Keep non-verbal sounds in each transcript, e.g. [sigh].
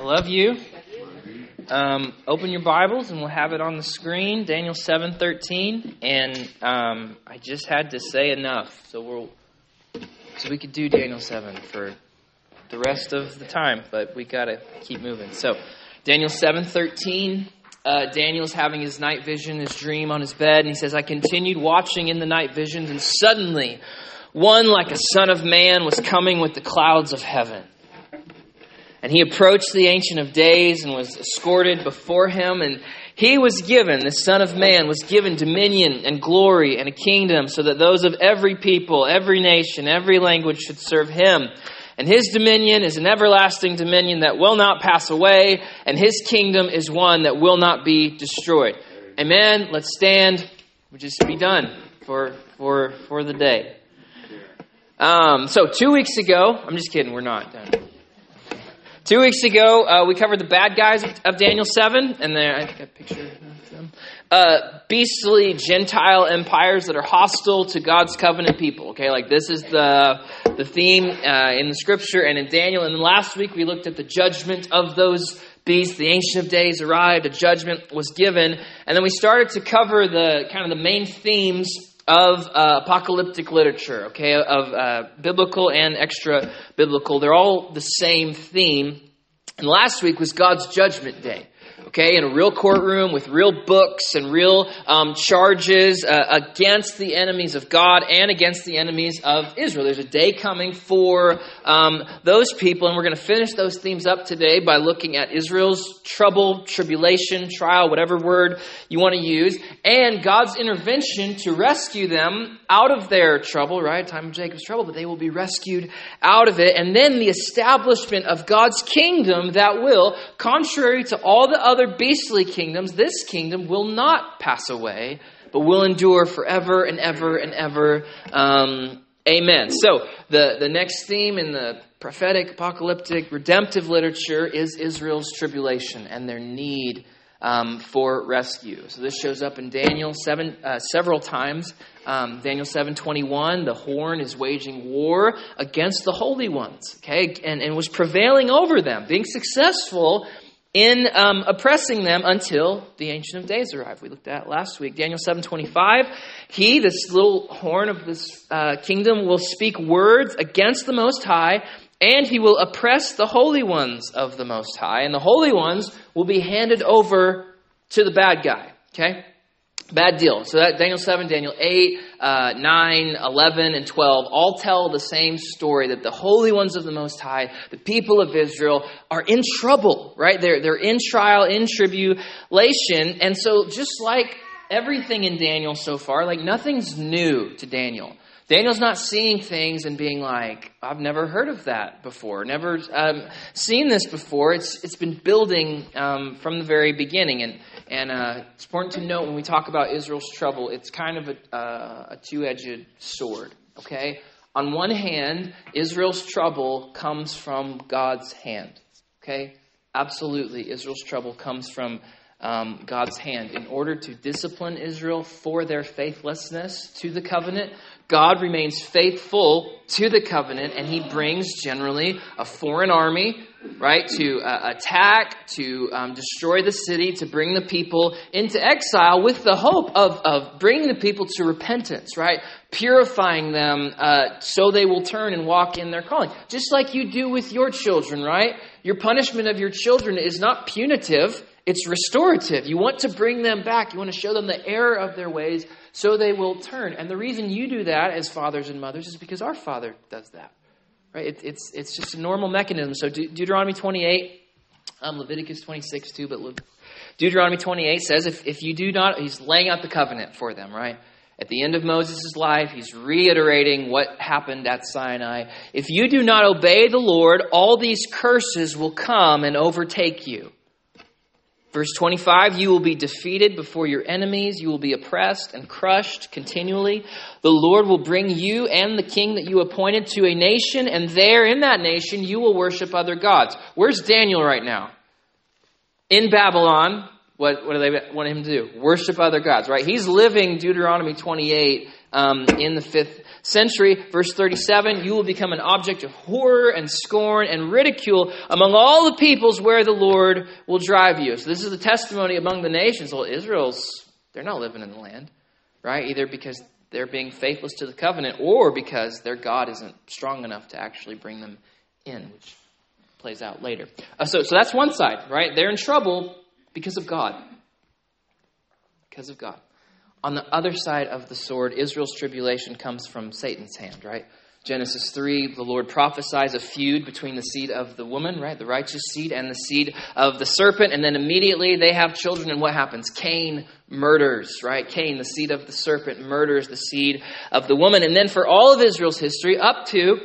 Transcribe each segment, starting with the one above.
I love you. Um, open your Bibles and we'll have it on the screen. Daniel seven thirteen, and um, I just had to say enough, so we'll so we could do Daniel seven for the rest of the time, but we gotta keep moving. So Daniel seven thirteen. Uh, Daniel's having his night vision, his dream on his bed, and he says, I continued watching in the night visions, and suddenly one like a son of man was coming with the clouds of heaven. And he approached the Ancient of Days and was escorted before him. And he was given, the Son of Man, was given dominion and glory and a kingdom so that those of every people, every nation, every language should serve him. And his dominion is an everlasting dominion that will not pass away, and his kingdom is one that will not be destroyed. Amen. Let's stand. We'll just be done for, for, for the day. Um, so, two weeks ago, I'm just kidding, we're not done. Two weeks ago, uh, we covered the bad guys of, Daniel 7, and there, I think I picture them. Uh, beastly Gentile empires that are hostile to God's covenant people. Okay, like this is the, the theme uh, in the scripture and in Daniel. And last week we looked at the judgment of those beasts. The Ancient of Days arrived, a judgment was given. And then we started to cover the kind of the main themes of uh, apocalyptic literature, okay, of uh, biblical and extra biblical. They're all the same theme. And last week was God's Judgment Day okay, in a real courtroom with real books and real um, charges uh, against the enemies of God and against the enemies of Israel. There's a day coming for um, those people, and we're going to finish those themes up today by looking at Israel's trouble, tribulation, trial, whatever word you want to use, and God's intervention to rescue them out of their trouble, right? Time of Jacob's trouble, but they will be rescued out of it. And then the establishment of God's kingdom that will, contrary to all the other other beastly kingdoms, this kingdom will not pass away, but will endure forever and ever and ever. Um, amen. So, the, the next theme in the prophetic, apocalyptic, redemptive literature is Israel's tribulation and their need um, for rescue. So this shows up in Daniel seven uh, several times. Um, Daniel seven twenty one. The horn is waging war against the holy ones. Okay, and, and was prevailing over them, being successful in um, oppressing them until the Ancient of Days arrived. We looked at last week. Daniel 7.25, he, this little horn of this uh, kingdom, will speak words against the Most High, and he will oppress the holy ones of the Most High, and the holy ones will be handed over to the bad guy. Okay? Bad deal. So that Daniel 7, Daniel 8, uh, 9, 11, and 12 all tell the same story that the holy ones of the Most High, the people of Israel, are in trouble, right? They're, they're in trial, in tribulation. And so just like everything in Daniel so far, like nothing's new to Daniel. Daniel's not seeing things and being like, I've never heard of that before, never um, seen this before. It's, it's been building um, from the very beginning. And and uh, it's important to note when we talk about Israel's trouble, it's kind of a, uh, a two edged sword, okay? On one hand, Israel's trouble comes from God's hand, okay? Absolutely, Israel's trouble comes from um, God's hand. In order to discipline Israel for their faithlessness to the covenant, God remains faithful to the covenant, and he brings generally a foreign army, right, to uh, attack, to um, destroy the city, to bring the people into exile with the hope of, of bringing the people to repentance, right, purifying them uh, so they will turn and walk in their calling. Just like you do with your children, right? Your punishment of your children is not punitive. It's restorative. You want to bring them back. You want to show them the error of their ways so they will turn. And the reason you do that as fathers and mothers is because our Father does that. Right? It, it's, it's just a normal mechanism. So De- Deuteronomy 28, um, Leviticus 26 too, but Deuteronomy 28 says if, if you do not, he's laying out the covenant for them, right? At the end of Moses' life, he's reiterating what happened at Sinai. If you do not obey the Lord, all these curses will come and overtake you. Verse 25, you will be defeated before your enemies. You will be oppressed and crushed continually. The Lord will bring you and the king that you appointed to a nation, and there in that nation you will worship other gods. Where's Daniel right now? In Babylon, what, what do they want him to do? Worship other gods, right? He's living Deuteronomy 28 um, in the fifth century. Verse 37 You will become an object of horror and scorn and ridicule among all the peoples where the Lord will drive you. So, this is the testimony among the nations. Well, Israel's, they're not living in the land, right? Either because they're being faithless to the covenant or because their God isn't strong enough to actually bring them in, which plays out later. Uh, so, so that's one side, right? They're in trouble because of God. Because of God. On the other side of the sword, Israel's tribulation comes from Satan's hand, right? Genesis 3, the Lord prophesies a feud between the seed of the woman, right? The righteous seed and the seed of the serpent. And then immediately they have children, and what happens? Cain murders, right? Cain, the seed of the serpent, murders the seed of the woman. And then for all of Israel's history, up to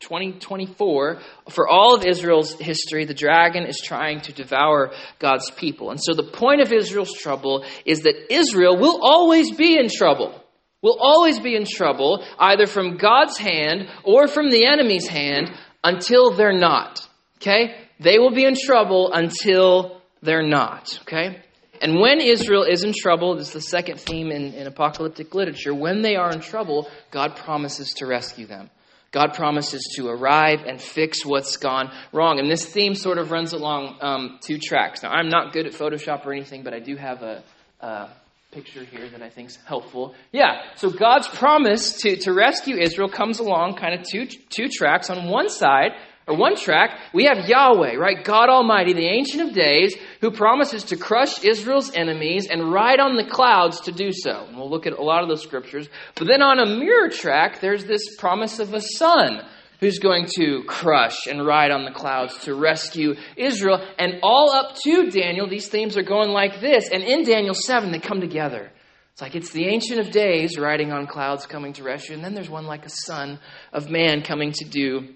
2024, for all of Israel's history, the dragon is trying to devour God's people. And so the point of Israel's trouble is that Israel will always be in trouble. Will always be in trouble, either from God's hand or from the enemy's hand, until they're not. Okay? They will be in trouble until they're not. Okay? And when Israel is in trouble, this is the second theme in, in apocalyptic literature, when they are in trouble, God promises to rescue them. God promises to arrive and fix what's gone wrong. And this theme sort of runs along um, two tracks. Now, I'm not good at Photoshop or anything, but I do have a, a picture here that I think is helpful. Yeah, so God's promise to, to rescue Israel comes along kind of two, two tracks. On one side, or one track, we have Yahweh, right? God Almighty, the Ancient of Days, who promises to crush Israel's enemies and ride on the clouds to do so. And we'll look at a lot of those scriptures. But then on a mirror track, there's this promise of a son who's going to crush and ride on the clouds to rescue Israel. And all up to Daniel, these themes are going like this. And in Daniel 7, they come together. It's like it's the Ancient of Days riding on clouds coming to rescue. And then there's one like a son of man coming to do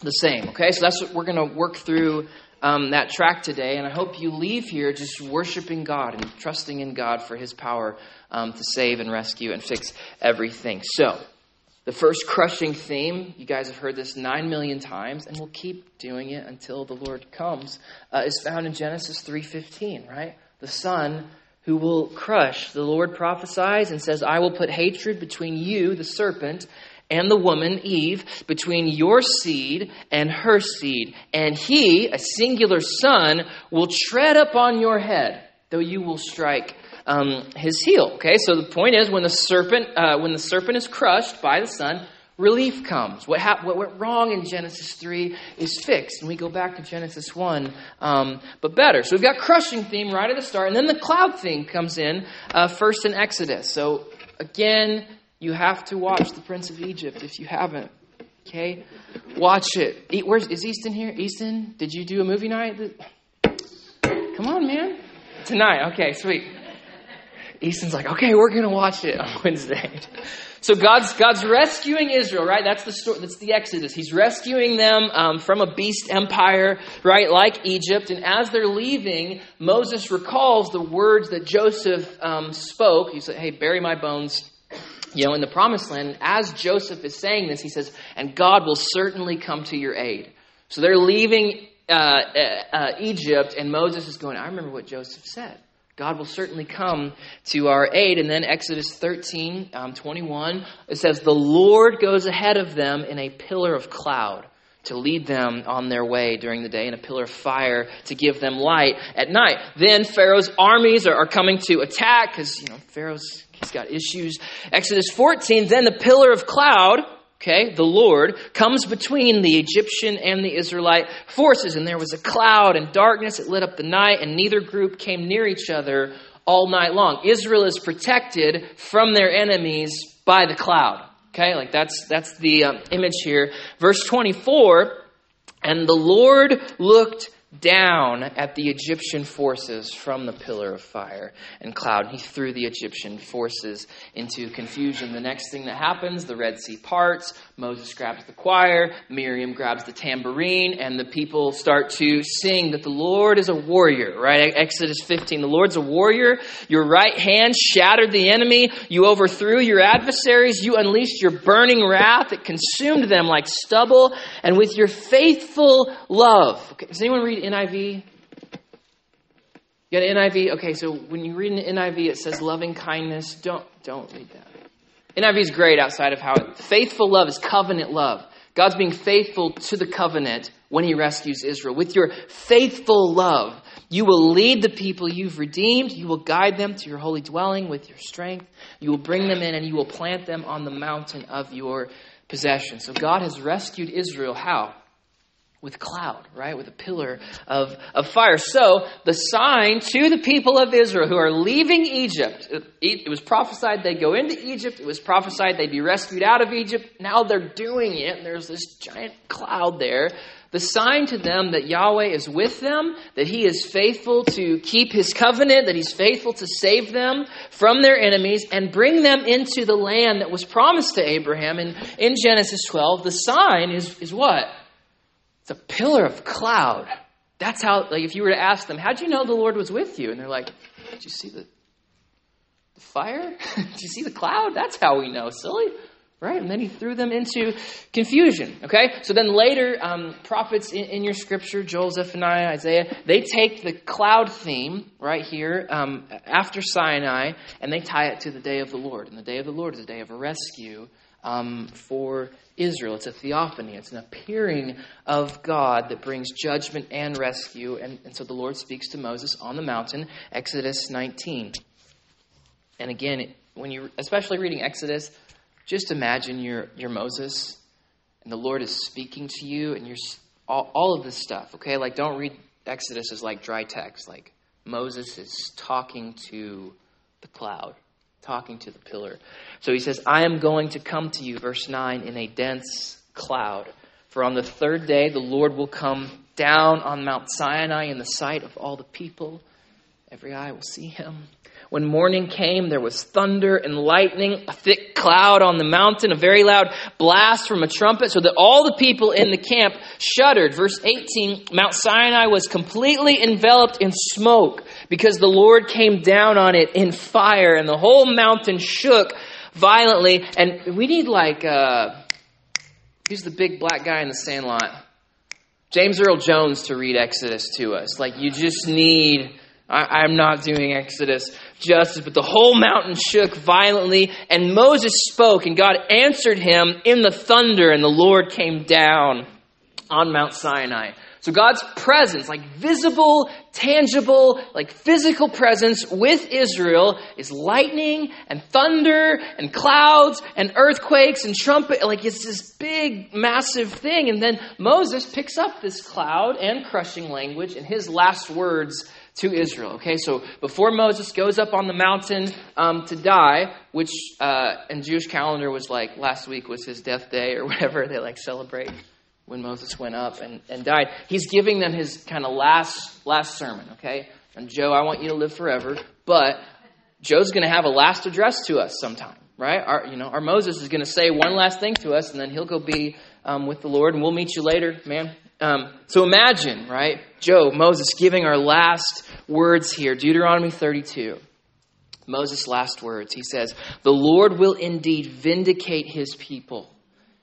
the same. Okay, so that's what we're going to work through um, that track today, and I hope you leave here just worshiping God and trusting in God for His power um, to save and rescue and fix everything. So, the first crushing theme, you guys have heard this nine million times, and we'll keep doing it until the Lord comes, uh, is found in Genesis 3.15, right? The Son who will crush. The Lord prophesies and says, I will put hatred between you, the serpent, and the woman, Eve, between your seed and her seed. And he, a singular son, will tread upon your head, though you will strike um, his heel. Okay, so the point is, when the serpent, uh, when the serpent is crushed by the son, relief comes. What, hap- what went wrong in Genesis 3 is fixed, and we go back to Genesis 1, um, but better. So we've got crushing theme right at the start, and then the cloud theme comes in uh, first in Exodus. So again, you have to watch The Prince of Egypt if you haven't. Okay? Watch it. Where's is Easton here? Easton, did you do a movie night? Come on, man. Tonight. Okay, sweet. Easton's like, okay, we're gonna watch it on [laughs] Wednesday. So God's God's rescuing Israel, right? That's the story. That's the Exodus. He's rescuing them um, from a beast empire, right, like Egypt. And as they're leaving, Moses recalls the words that Joseph um, spoke. He said, "Hey, bury my bones you know, in the promised land, as Joseph is saying this, he says, and God will certainly come to your aid. So they're leaving uh, uh, uh, Egypt, and Moses is going, I remember what Joseph said. God will certainly come to our aid. And then Exodus 13, um, 21, it says, The Lord goes ahead of them in a pillar of cloud to lead them on their way during the day, and a pillar of fire to give them light at night. Then Pharaoh's armies are, are coming to attack because, you know, Pharaoh's He's got issues. Exodus 14, then the pillar of cloud, okay, the Lord, comes between the Egyptian and the Israelite forces. And there was a cloud and darkness. It lit up the night, and neither group came near each other all night long. Israel is protected from their enemies by the cloud. Okay, like that's that's the um, image here. Verse 24, and the Lord looked down at the Egyptian forces from the pillar of fire and cloud. He threw the Egyptian forces into confusion. The next thing that happens, the Red Sea parts. Moses grabs the choir, Miriam grabs the tambourine, and the people start to sing that the Lord is a warrior, right? Exodus 15. The Lord's a warrior. Your right hand shattered the enemy. You overthrew your adversaries. You unleashed your burning wrath. It consumed them like stubble. And with your faithful love. Okay, does anyone read NIV? You got an NIV? Okay, so when you read an NIV, it says loving kindness. Don't don't read that. NIV is great outside of how it, faithful love is covenant love. God's being faithful to the covenant when he rescues Israel. With your faithful love, you will lead the people you've redeemed. You will guide them to your holy dwelling with your strength. You will bring them in and you will plant them on the mountain of your possession. So God has rescued Israel. How? With cloud, right? With a pillar of, of fire. So, the sign to the people of Israel who are leaving Egypt, it, it, was prophesied they'd go into Egypt. It was prophesied they'd be rescued out of Egypt. Now they're doing it, and there's this giant cloud there. The sign to them that Yahweh is with them, that He is faithful to keep His covenant, that He's faithful to save them from their enemies and bring them into the land that was promised to Abraham. And in Genesis 12, the sign is, is what? A pillar of cloud. That's how, like, if you were to ask them, How'd you know the Lord was with you? And they're like, Did you see the, the fire? [laughs] Did you see the cloud? That's how we know, silly. Right? And then he threw them into confusion. Okay? So then later, um, prophets in, in, your scripture, Joel, Zephaniah, Isaiah, they take the cloud theme right here um, after Sinai and they tie it to the day of the Lord. And the day of the Lord is a day of rescue um, for Israel. It's a theophany, it's an appearing of God that brings judgment and rescue. And, and so the Lord speaks to Moses on the mountain, Exodus 19. And again, when you especially reading Exodus, just imagine you're, you're Moses and the Lord is speaking to you and you're all, all of this stuff, okay? Like, don't read Exodus as like dry text. Like, Moses is talking to the cloud, talking to the pillar. So he says, I am going to come to you, verse 9, in a dense cloud. For on the third day the Lord will come down on Mount Sinai in the sight of all the people. Every eye will see him. When morning came, there was thunder and lightning, a thick cloud on the mountain, a very loud blast from a trumpet, so that all the people in the camp shuddered. Verse 18 Mount Sinai was completely enveloped in smoke because the Lord came down on it in fire, and the whole mountain shook violently. And we need, like, uh, who's the big black guy in the sandlot? James Earl Jones to read Exodus to us. Like, you just need. I, I'm not doing Exodus justice, but the whole mountain shook violently, and Moses spoke, and God answered him in the thunder, and the Lord came down on Mount Sinai. So God's presence, like visible, tangible, like physical presence with Israel is lightning and thunder and clouds and earthquakes and trumpet. Like it's this big, massive thing. And then Moses picks up this cloud and crushing language in his last words to Israel. Okay, so before Moses goes up on the mountain um, to die, which uh, in Jewish calendar was like last week was his death day or [laughs] whatever they like celebrate when Moses went up and, and died. He's giving them his kind of last last sermon. Okay, and Joe, I want you to live forever, but Joe's going to have a last address to us sometime, right? Our, you know, our Moses is going to say one last thing to us, and then he'll go be um, with the Lord, and we'll meet you later, man. Um, so imagine, right, Joe, Moses giving our last words here, Deuteronomy 32. Moses' last words. He says, The Lord will indeed vindicate his people.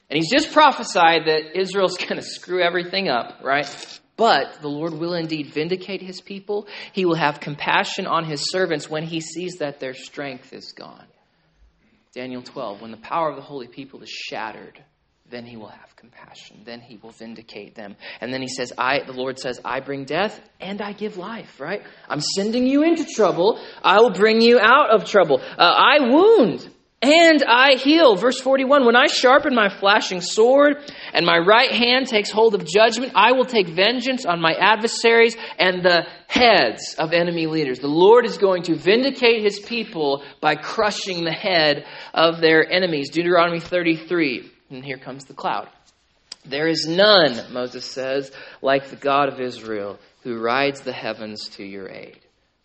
And he's just prophesied that Israel's [laughs] going to screw everything up, right? But the Lord will indeed vindicate his people. He will have compassion on his servants when he sees that their strength is gone. Daniel 12, when the power of the holy people is shattered, then he will have compassion. Then he will vindicate them. And then he says, I, the Lord says, I bring death and I give life, right? I'm sending you into trouble. I will bring you out of trouble. Uh, I wound and I heal. Verse 41 When I sharpen my flashing sword and my right hand takes hold of judgment, I will take vengeance on my adversaries and the heads of enemy leaders. The Lord is going to vindicate his people by crushing the head of their enemies. Deuteronomy 33. And here comes the cloud. There is none, Moses says, like the God of Israel who rides the heavens to your aid,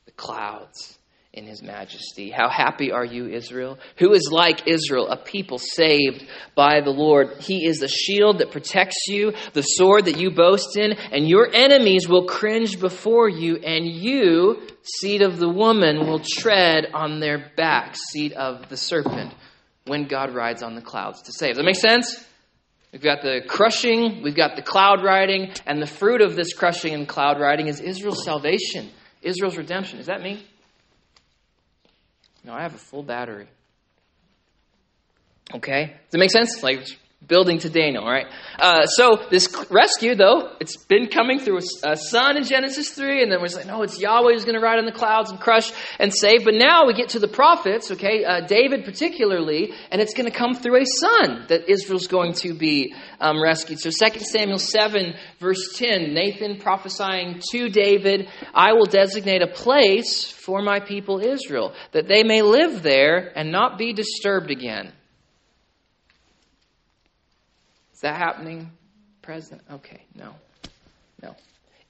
the clouds in his majesty. How happy are you, Israel? Who is like Israel, a people saved by the Lord? He is the shield that protects you, the sword that you boast in, and your enemies will cringe before you, and you, seed of the woman, will tread on their back, seed of the serpent when God rides on the clouds to save. Does that make sense? We've got the crushing, we've got the cloud riding, and the fruit of this crushing and cloud riding is Israel's salvation Israel's redemption. Is that me? No, I have a full battery. Okay? Does that make sense? Like, building to Daniel, all right? Uh, so this rescue, though, it's been coming through a, son in Genesis 3, and then we're like, no, it's Yahweh who's going to ride on the clouds and crush and save. But now we get to the prophets, okay, uh, David particularly, and it's going to come through a son that Israel's going to be um, rescued. So 2 Samuel 7, verse 10, Nathan prophesying to David, I will designate a place for my people Israel, that they may live there and not be disturbed again that happening? Present? Okay, no. No.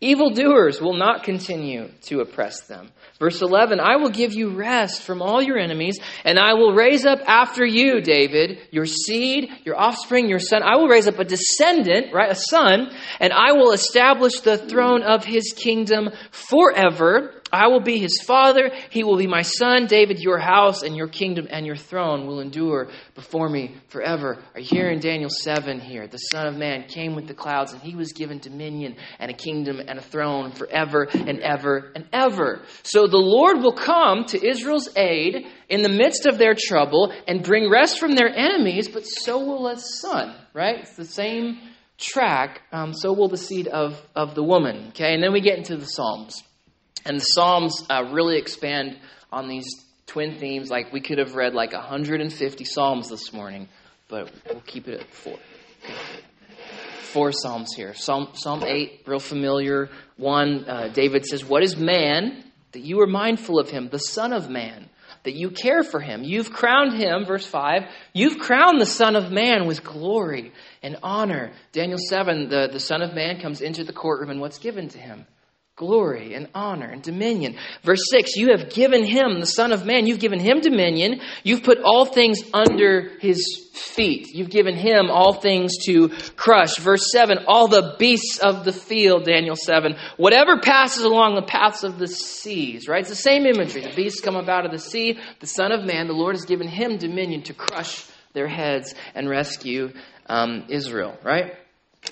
Evildoers will not continue to oppress them. Verse 11, I will give you rest from all your enemies, and I will raise up after you, David, your seed, your offspring, your son. I will raise up a descendant, right, a son, and I will establish the throne of his kingdom forever. I will be his father, he will be my son. David, your house and your kingdom and your throne will endure before me forever. Are you hearing Daniel 7 here? The Son of Man came with the clouds, and he was given dominion and a kingdom and a throne forever and ever and ever. So the Lord will come to Israel's aid in the midst of their trouble and bring rest from their enemies, but so will a son, right? It's the same track. Um, so will the seed of, of the woman. Okay, and then we get into the Psalms. And the Psalms uh, really expand on these twin themes. Like we could have read like 150 Psalms this morning, but we'll keep it at four. Four Psalms here. Psalm, Psalm 8, real familiar. One, uh, David says, What is man that you are mindful of him, the Son of Man? that you care for him. You've crowned him, verse 5, you've crowned the Son of Man with glory and honor. Daniel 7, the, the Son of Man comes into the courtroom, and what's given to him? Glory and honor and dominion. Verse 6 You have given him, the Son of Man, you've given him dominion. You've put all things under his feet. You've given him all things to crush. Verse 7 All the beasts of the field, Daniel 7. Whatever passes along the paths of the seas, right? It's the same imagery. The beasts come up out of the sea. The Son of Man, the Lord has given him dominion to crush their heads and rescue um, Israel, right?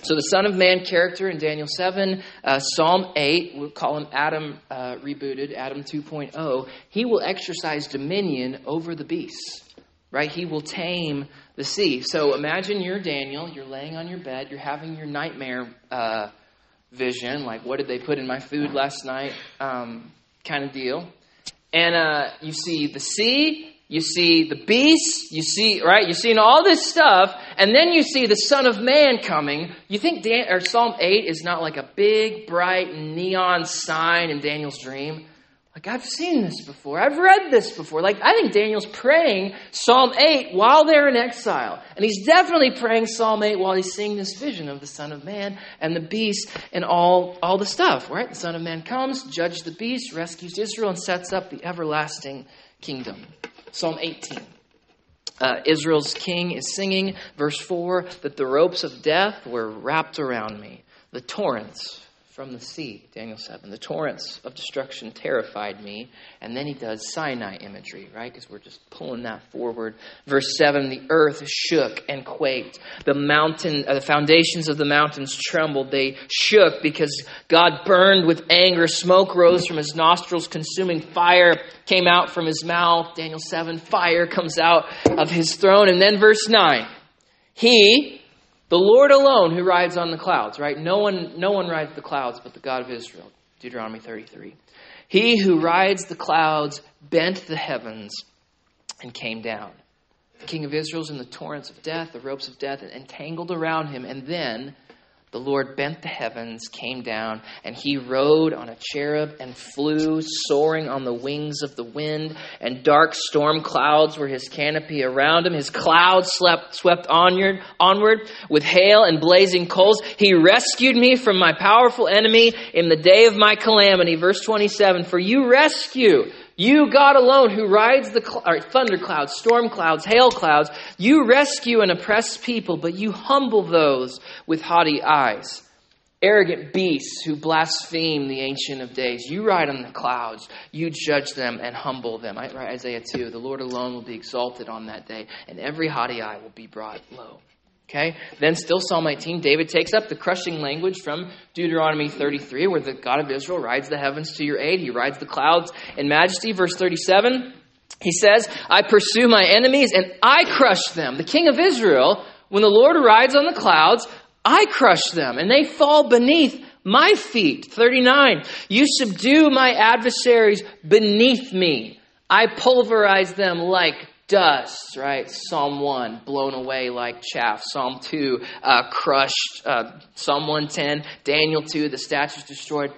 So the Son of Man character in Daniel 7, uh, Psalm 8, we'll call him Adam uh, rebooted, Adam 2.0. He will exercise dominion over the beasts, right? He will tame the sea. So imagine you're Daniel, you're laying on your bed, you're having your nightmare uh, vision, like what did they put in my food last night um, kind of deal. And uh, you see the sea, you see the beasts, you see, right? You're seeing all this stuff, and then you see the Son of Man coming. You think Dan, or Psalm 8 is not like a big, bright, neon sign in Daniel's dream? Like, I've seen this before. I've read this before. Like, I think Daniel's praying Psalm 8 while they're in exile. And he's definitely praying Psalm 8 while he's seeing this vision of the Son of Man and the beast and all, all the stuff, right? The Son of Man comes, judges the beast, rescues Israel, and sets up the everlasting kingdom. Psalm 18. Uh, Israel's king is singing, verse 4, that the ropes of death were wrapped around me. The torrents from the sea, Daniel 7. The torrents of destruction terrified me. And then he does Sinai imagery, right? Because we're just pulling that forward. Verse 7 the earth shook and quaked. The mountain, uh, the foundations of the mountains trembled. They shook because God burned with anger. Smoke rose from his nostrils. Consuming fire came out from his mouth. Daniel 7 fire comes out of his throne. And then verse 9 he, the Lord alone who rides on the clouds, right? No one, no one rides the clouds but the God of Israel. Deuteronomy 33. He who rides the clouds bent the heavens and came down. The king of Israel's in the torrents of death, the ropes of death, entangled around him, and then the Lord bent the heavens, came down, and he rode on a cherub and flew, soaring on the wings of the wind, and dark storm clouds were his canopy around him. His clouds slept, swept onward, onward with hail and blazing coals. He rescued me from my powerful enemy in the day of my calamity. Verse 27 For you rescue you, God alone, who rides the cl- thunder clouds, storm clouds, hail clouds, you rescue and oppress people, but you humble those with haughty eyes. Arrogant beasts who blaspheme the Ancient of Days. You ride on the clouds. You judge them and humble them. I, Isaiah 2. The Lord alone will be exalted on that day, and every haughty eye will be brought low. Okay? Then, still Psalm 18, David takes up the crushing language from Deuteronomy 33, where the God of Israel rides the heavens to your aid. He rides the clouds in majesty. Verse 37, he says, I pursue my enemies and I crush them. The king of Israel, when the Lord rides on the clouds, I crush them and they fall beneath my feet. 39, you subdue my adversaries beneath me. I pulverize them like dust, right? Psalm 1, blown away like chaff. Psalm 2, uh, crushed. Uh, Psalm 110, Daniel 2, the statues destroyed,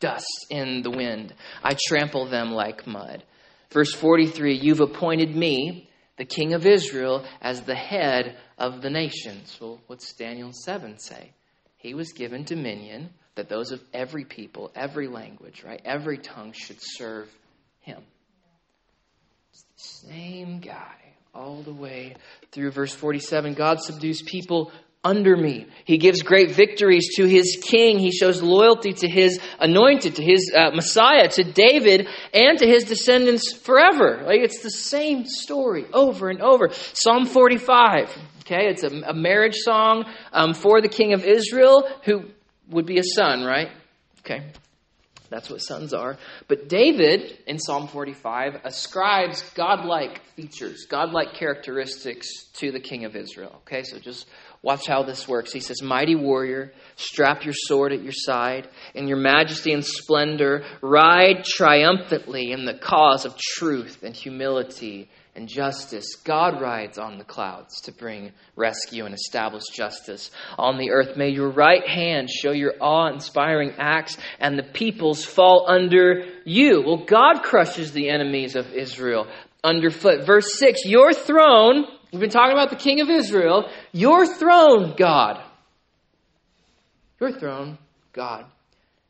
dust in the wind. I trample them like mud. Verse 43, you've appointed me, the king of Israel, as the head of the nations. Well, what's Daniel 7 say? He was given dominion that those of every people, every language, right, every tongue should serve him. Same guy all the way through verse 47. God subdues people under me. He gives great victories to his king. He shows loyalty to his anointed, to his uh, Messiah, to David, and to his descendants forever. Like it's the same story over and over. Psalm 45. Okay, it's a, a marriage song um, for the king of Israel, who would be a son, right? Okay. That's what sons are. But David, in Psalm 45, ascribes godlike features, godlike characteristics to the king of Israel. Okay, so just watch how this works. He says, Mighty warrior, strap your sword at your side. In your majesty and splendor, ride triumphantly in the cause of truth and humility and justice. God rides on the clouds to bring rescue and establish justice on the earth. May your right hand show your awe inspiring acts and the peoples fall under you. Well, God crushes the enemies of Israel underfoot. Verse 6 Your throne, we've been talking about the king of Israel, your throne, God. Your throne, God,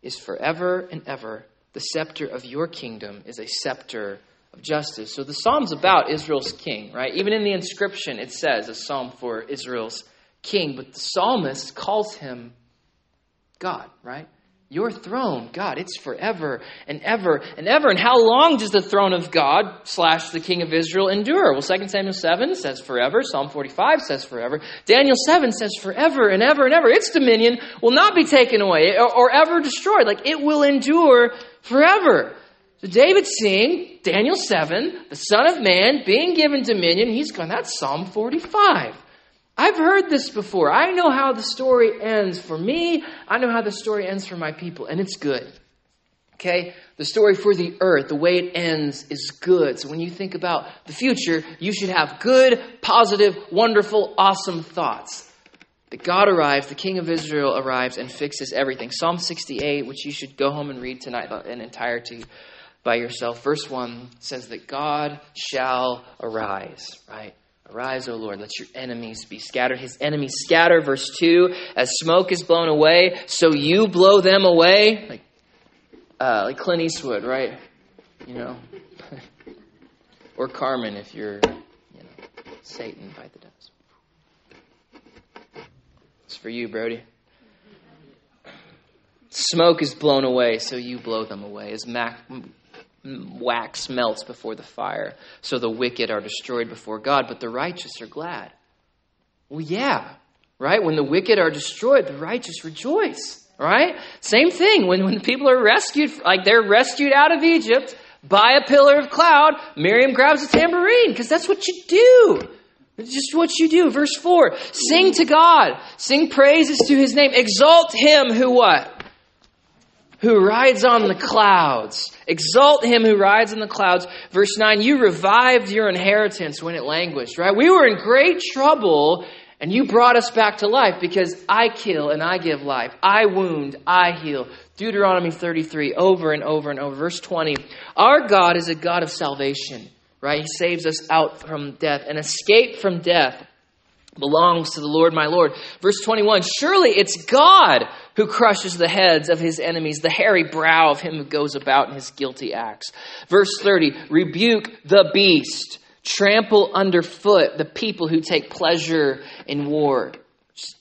is forever and ever. The scepter of your kingdom is a scepter of justice. So the psalm's about Israel's king, right? Even in the inscription, it says a psalm for Israel's king, but the psalmist calls him God, right? Your throne, God, it's forever and ever and ever. And how long does the throne of God slash the king of Israel endure? Well, 2 Samuel 7 says forever. Psalm 45 says forever. Daniel 7 says forever and ever and ever. Its dominion will not be taken away or, or ever destroyed. Like it will endure forever. So David's seeing Daniel 7, the Son of Man being given dominion. He's going, that's Psalm 45. I've heard this before. I know how the story ends for me. I know how the story ends for my people, and it's good. Okay? The story for the earth, the way it ends, is good. So when you think about the future, you should have good, positive, wonderful, awesome thoughts. That God arrives, the King of Israel arrives, and fixes everything. Psalm 68, which you should go home and read tonight in entirety by yourself. Verse 1 says that God shall arise, right? Arise, O Lord, let your enemies be scattered. His enemies scatter. Verse 2 As smoke is blown away, so you blow them away. Like, uh, like Clint Eastwood, right? You know? [laughs] or Carman if you're, you know, Satan by the dust. It's for you, Brody. Smoke is blown away, so you blow them away. As Mac, wax melts before the fire. So the wicked are destroyed before God, but the righteous are glad. Well, yeah, right? When the wicked are destroyed, the righteous rejoice, right? Same thing. When, when people are rescued, like they're rescued out of Egypt by a pillar of cloud, Miriam grabs a tambourine because that's what you do. It's just what you do. Verse 4 Sing to God, sing praises to his name, exalt him who what? Who rides on the clouds. Exalt him who rides on the clouds. Verse 9, you revived your inheritance when it languished, right? We were in great trouble and you brought us back to life because I kill and I give life. I wound, I heal. Deuteronomy 33 over and over and over. Verse 20, our God is a God of salvation, right? He saves us out from death. and escape from death belongs to the Lord my Lord. Verse 21, surely it's God who crushes the heads of his enemies, the hairy brow of him who goes about in his guilty acts. Verse 30 Rebuke the beast, trample underfoot the people who take pleasure in war.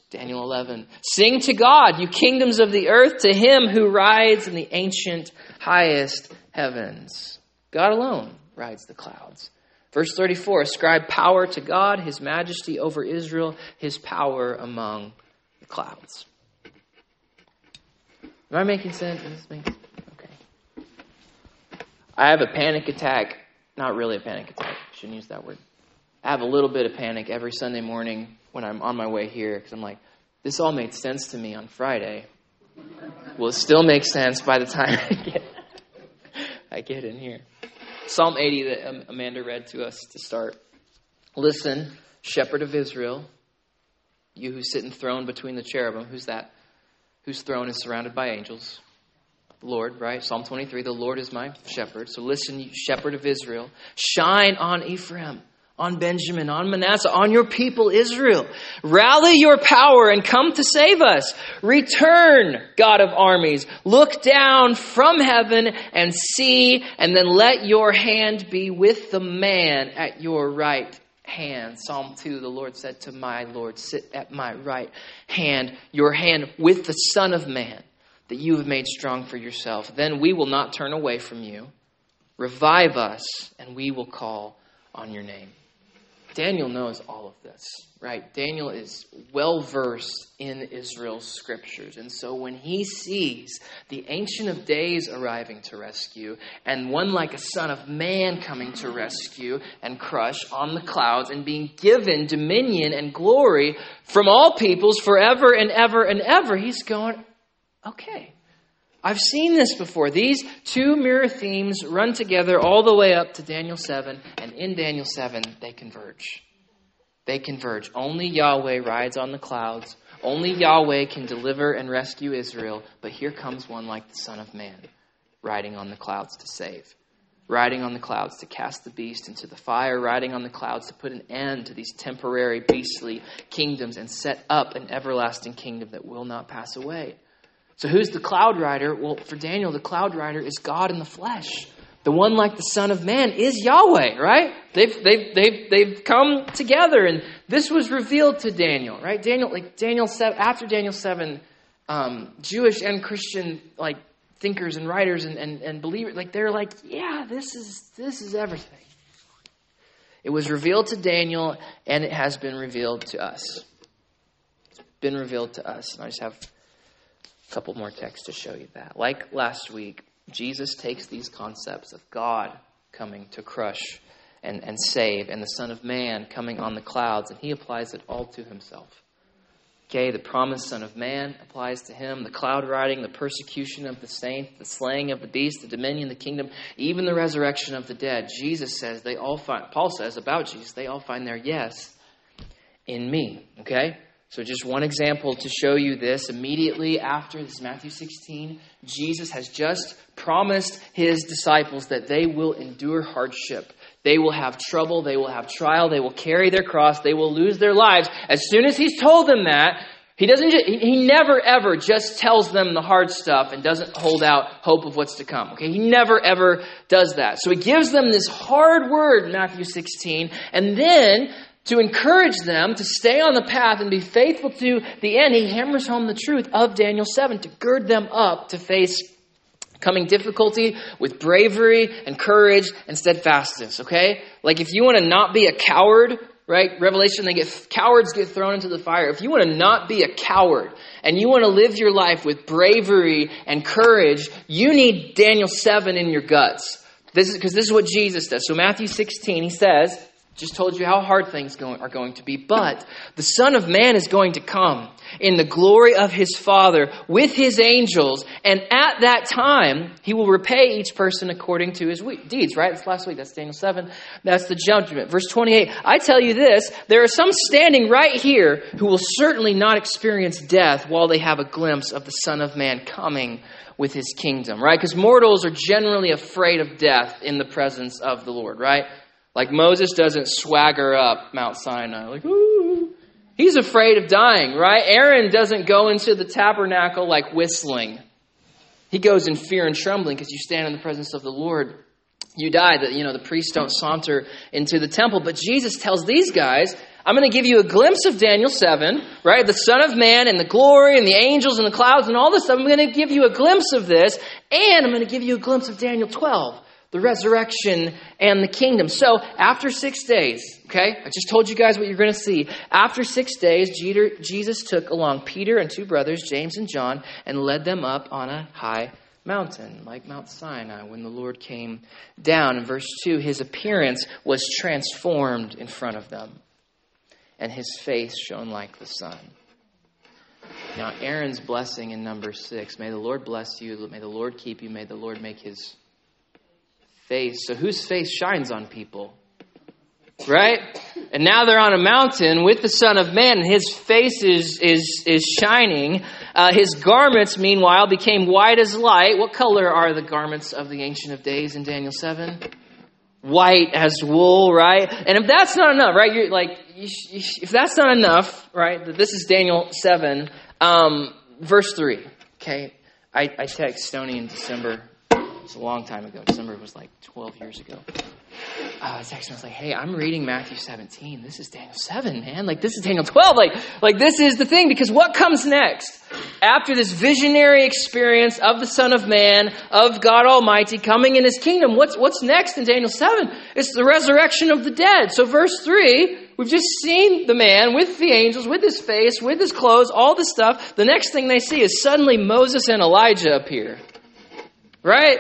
Daniel 11. Sing to God, you kingdoms of the earth, to him who rides in the ancient highest heavens. God alone rides the clouds. Verse 34 Ascribe power to God, his majesty over Israel, his power among the clouds. Am I making sense? Making Okay. I have a panic attack. Not really a panic attack. Shouldn't use that word. I have a little bit of panic every Sunday morning when I'm on my way here because I'm like, this all made sense to me on Friday. Will it still make sense by the time [laughs] I get, I get in here? Psalm 80 that Amanda read to us to start. Listen, shepherd of Israel, you who sit enthroned between the cherubim. Who's that? Whose throne is surrounded by angels. Lord, right? Psalm 23 The Lord is my shepherd. So listen, shepherd of Israel. Shine on Ephraim on Benjamin, on Manasseh, on your people Israel. Rally your power and come to save us. Return, God of armies. Look down from heaven and see, and then let your hand be with the man at your right hand. Psalm 2 The Lord said to my Lord, Sit at my right hand, your hand with the Son of Man that you have made strong for yourself. Then we will not turn away from you. Revive us, and we will call on your name. Daniel knows all of this, right? Daniel is well versed in Israel's scriptures. And so when he sees the Ancient of Days arriving to rescue, and one like a Son of Man coming to rescue and crush on the clouds, and being given dominion and glory from all peoples forever and ever and ever, he's going, okay. I've seen this before. These two mirror themes run together all the way up to Daniel 7, and in Daniel 7, they converge. They converge. Only Yahweh rides on the clouds. Only Yahweh can deliver and rescue Israel, but here comes one like the Son of Man, riding on the clouds to save. Riding on the clouds to cast the beast into the fire, riding on the clouds to put an end to these temporary beastly kingdoms and set up an everlasting kingdom that will not pass away. So who's the cloud rider? Well, for Daniel, the cloud rider is God in the flesh. The one like the Son of Man is Yahweh, right? They've, they've, they've, they've come together, and this was revealed to Daniel, right? Daniel, like Daniel 7, after Daniel 7, um, Jewish and Christian, like, thinkers and writers and, and, and believers, like, they're like, yeah, this is, this is everything. It was revealed to Daniel, and it has been revealed to us. It's been revealed to us. And I just have a couple more texts to show you that. Like last week, Jesus takes these concepts of God coming to crush and, and save, and the Son of Man coming on the clouds, and he applies it all to himself. Okay, the promised Son of Man applies to him, the cloud riding, the persecution of the saints, the slaying of the beast, the dominion, the kingdom, even the resurrection of the dead. Jesus says they all find, Paul says about Jesus, they all find their yes in me. Okay? So, just one example to show you this. Immediately after, this is Matthew 16, Jesus has just promised his disciples that they will endure hardship. They will have trouble. They will have trial. They will carry their cross. They will lose their lives. As soon as he's told them that, he doesn't, he never ever just tells them the hard stuff and doesn't hold out hope of what's to come. Okay. He never ever does that. So he gives them this hard word, Matthew 16, and then to encourage them to stay on the path and be faithful to the end, he hammers home the truth of Daniel 7 to gird them up to face coming difficulty with bravery and courage and steadfastness, okay? Like if you want to not be a coward, right? Revelation, they get cowards get thrown into the fire. If you want to not be a coward and you want to live your life with bravery and courage, you need Daniel 7 in your guts. This is because this is what Jesus does. So Matthew 16, he says, just told you how hard things are going to be. But the Son of Man is going to come in the glory of his Father with his angels. And at that time, he will repay each person according to his deeds, right? That's last week. That's Daniel 7. That's the judgment. Verse 28. I tell you this there are some standing right here who will certainly not experience death while they have a glimpse of the Son of Man coming with his kingdom, right? Because mortals are generally afraid of death in the presence of the Lord, right? Like Moses doesn't swagger up Mount Sinai, like, ooh. He's afraid of dying, right? Aaron doesn't go into the tabernacle like whistling. He goes in fear and trembling because you stand in the presence of the Lord. You die. You know the priests don't saunter into the temple. But Jesus tells these guys, I'm going to give you a glimpse of Daniel 7, right? The Son of Man and the glory and the angels and the clouds and all this stuff. I'm going to give you a glimpse of this, and I'm going to give you a glimpse of Daniel 12 the resurrection and the kingdom. So, after six days, okay, I just told you guys what you're going to see. After six days, Jesus took along Peter and two brothers, James and John, and led them up on a high mountain, like Mount Sinai, when the Lord came down. In verse 2, his appearance was transformed in front of them, and his face shone like the sun. Now, Aaron's blessing in number six may the Lord bless you, may the Lord keep you, may the Lord make his face. So, whose face shines on people? Right? And now they're on a mountain with the Son of Man, and his face is, is, is shining. Uh, his garments, meanwhile, became white as light. What color are the garments of the Ancient of Days in Daniel 7? White as wool, right? And if that's not enough, right? You're like, if that's not enough, right? This is Daniel 7, um, verse 3. Okay? I, I text Stony in December was a long time ago. December was like 12 years ago. Uh, I was texting, I was like, hey, I'm reading Matthew 17. This is Daniel 7, man. Like, this is Daniel 12. Like, like this is the thing, because what comes next? After this visionary experience of the Son of Man, of God Almighty coming in His kingdom, what's, what's next in Daniel 7? It's the resurrection of the dead. So, verse 3, we've just seen the man with the angels, with his face, with his clothes, all the stuff. The next thing they see is suddenly Moses and Elijah appear. Right?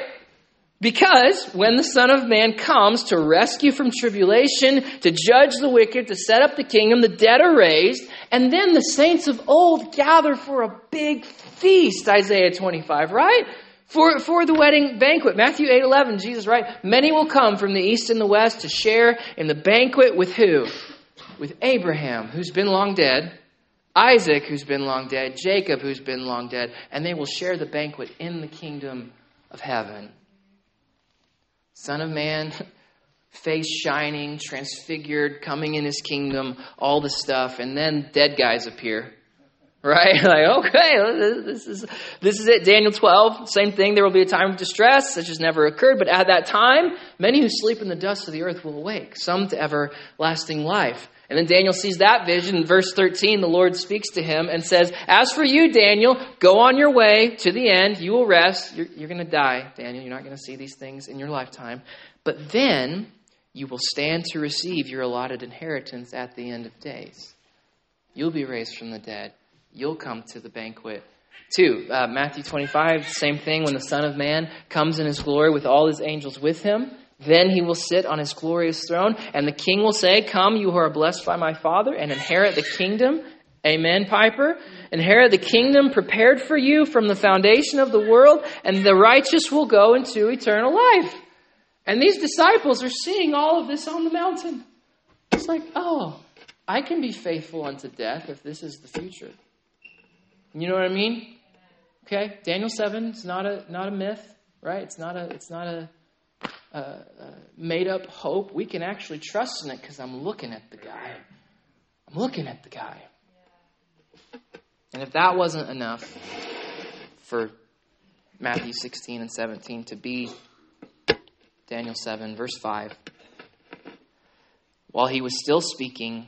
Because when the Son of Man comes to rescue from tribulation, to judge the wicked, to set up the kingdom, the dead are raised, and then the saints of old gather for a big feast, Isaiah 25, right? For, for the wedding banquet. Matthew 8 11, Jesus, right? Many will come from the east and the west to share in the banquet with who? With Abraham, who's been long dead, Isaac, who's been long dead, Jacob, who's been long dead, and they will share the banquet in the kingdom of heaven. Son of Man, face shining, transfigured, coming in his kingdom, all the stuff, and then dead guys appear. Right? [laughs] Like, okay, this is this is it. Daniel 12, same thing. There will be a time of distress, such as never occurred, but at that time, many who sleep in the dust of the earth will awake, some to everlasting life. And then Daniel sees that vision. In verse 13, the Lord speaks to him and says, As for you, Daniel, go on your way to the end. You will rest. You're, you're going to die, Daniel. You're not going to see these things in your lifetime. But then you will stand to receive your allotted inheritance at the end of days. You'll be raised from the dead. You'll come to the banquet too. Uh, Matthew 25, same thing. When the Son of Man comes in his glory with all his angels with him, then he will sit on his glorious throne, and the king will say, Come, you who are blessed by my Father, and inherit the kingdom. Amen, Piper. Inherit the kingdom prepared for you from the foundation of the world, and the righteous will go into eternal life. And these disciples are seeing all of this on the mountain. It's like, oh, I can be faithful unto death if this is the future. You know what I mean? Okay, Daniel 7 is not a not a myth, right? It's not a it's not a uh, uh, made up hope. We can actually trust in it because I'm looking at the guy. I'm looking at the guy. And if that wasn't enough for Matthew 16 and 17 to be Daniel 7, verse 5, while he was still speaking,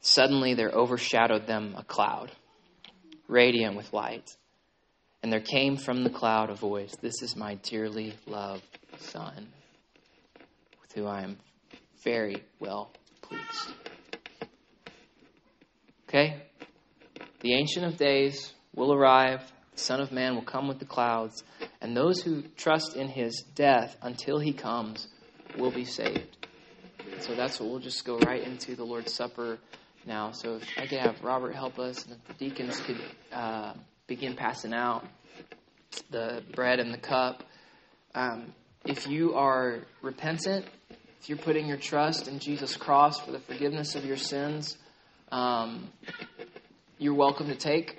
suddenly there overshadowed them a cloud, radiant with light. And there came from the cloud a voice This is my dearly loved Son who I am very well pleased. Okay? The Ancient of Days will arrive, the Son of Man will come with the clouds, and those who trust in his death until he comes will be saved. So that's what we'll just go right into the Lord's Supper now. So if I could have Robert help us, and the deacons could uh, begin passing out the bread and the cup. Um, if you are repentant if you're putting your trust in Jesus' cross for the forgiveness of your sins, um, you're welcome to take.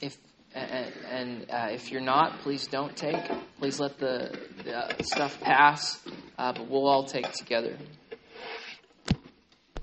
If and, uh, if you're not, please don't take. Please let the, the stuff pass. Uh, but we'll all take together.